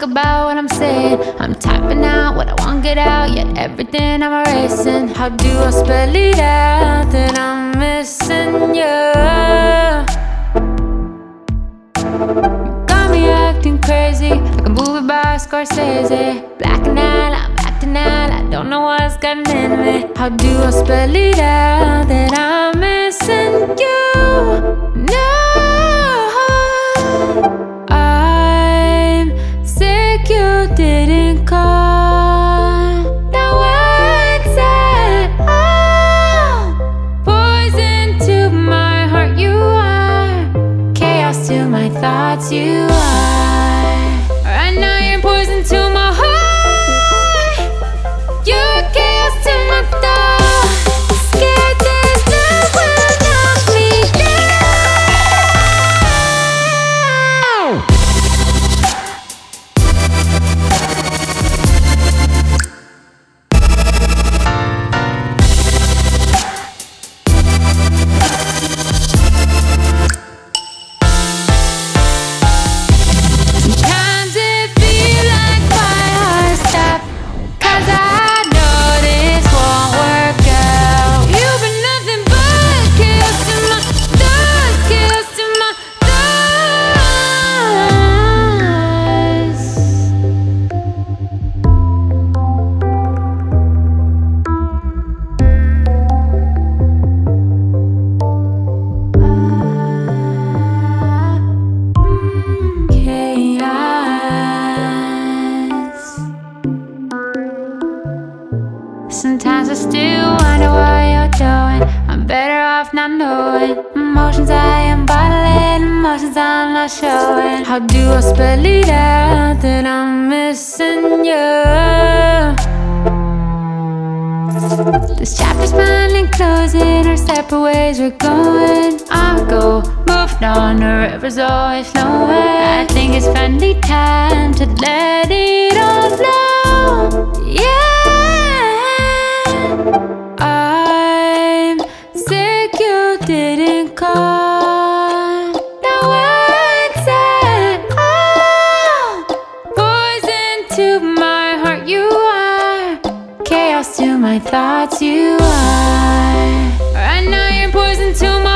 think about what I'm saying. I'm typing out what I want get out, yet everything I'm erasing. How do I spell it out that I'm missing you? You got me acting crazy, like a movie by Scorsese. Black and out, I'm acting out, I don't know what's gotten in me. How do I spell it out that I'm missing you? Thoughts, you are. Sometimes I still wonder what you're doing. I'm better off not knowing. Emotions I am bottling, emotions I'm not showing. How do I spell it out that I'm missing you? This chapter's finally closing, our separate ways we're going. I'll go, moved on, the river's always flowing. I think it's finally time to let it all flow. Yeah, my thoughts you are. Right now you're poison to my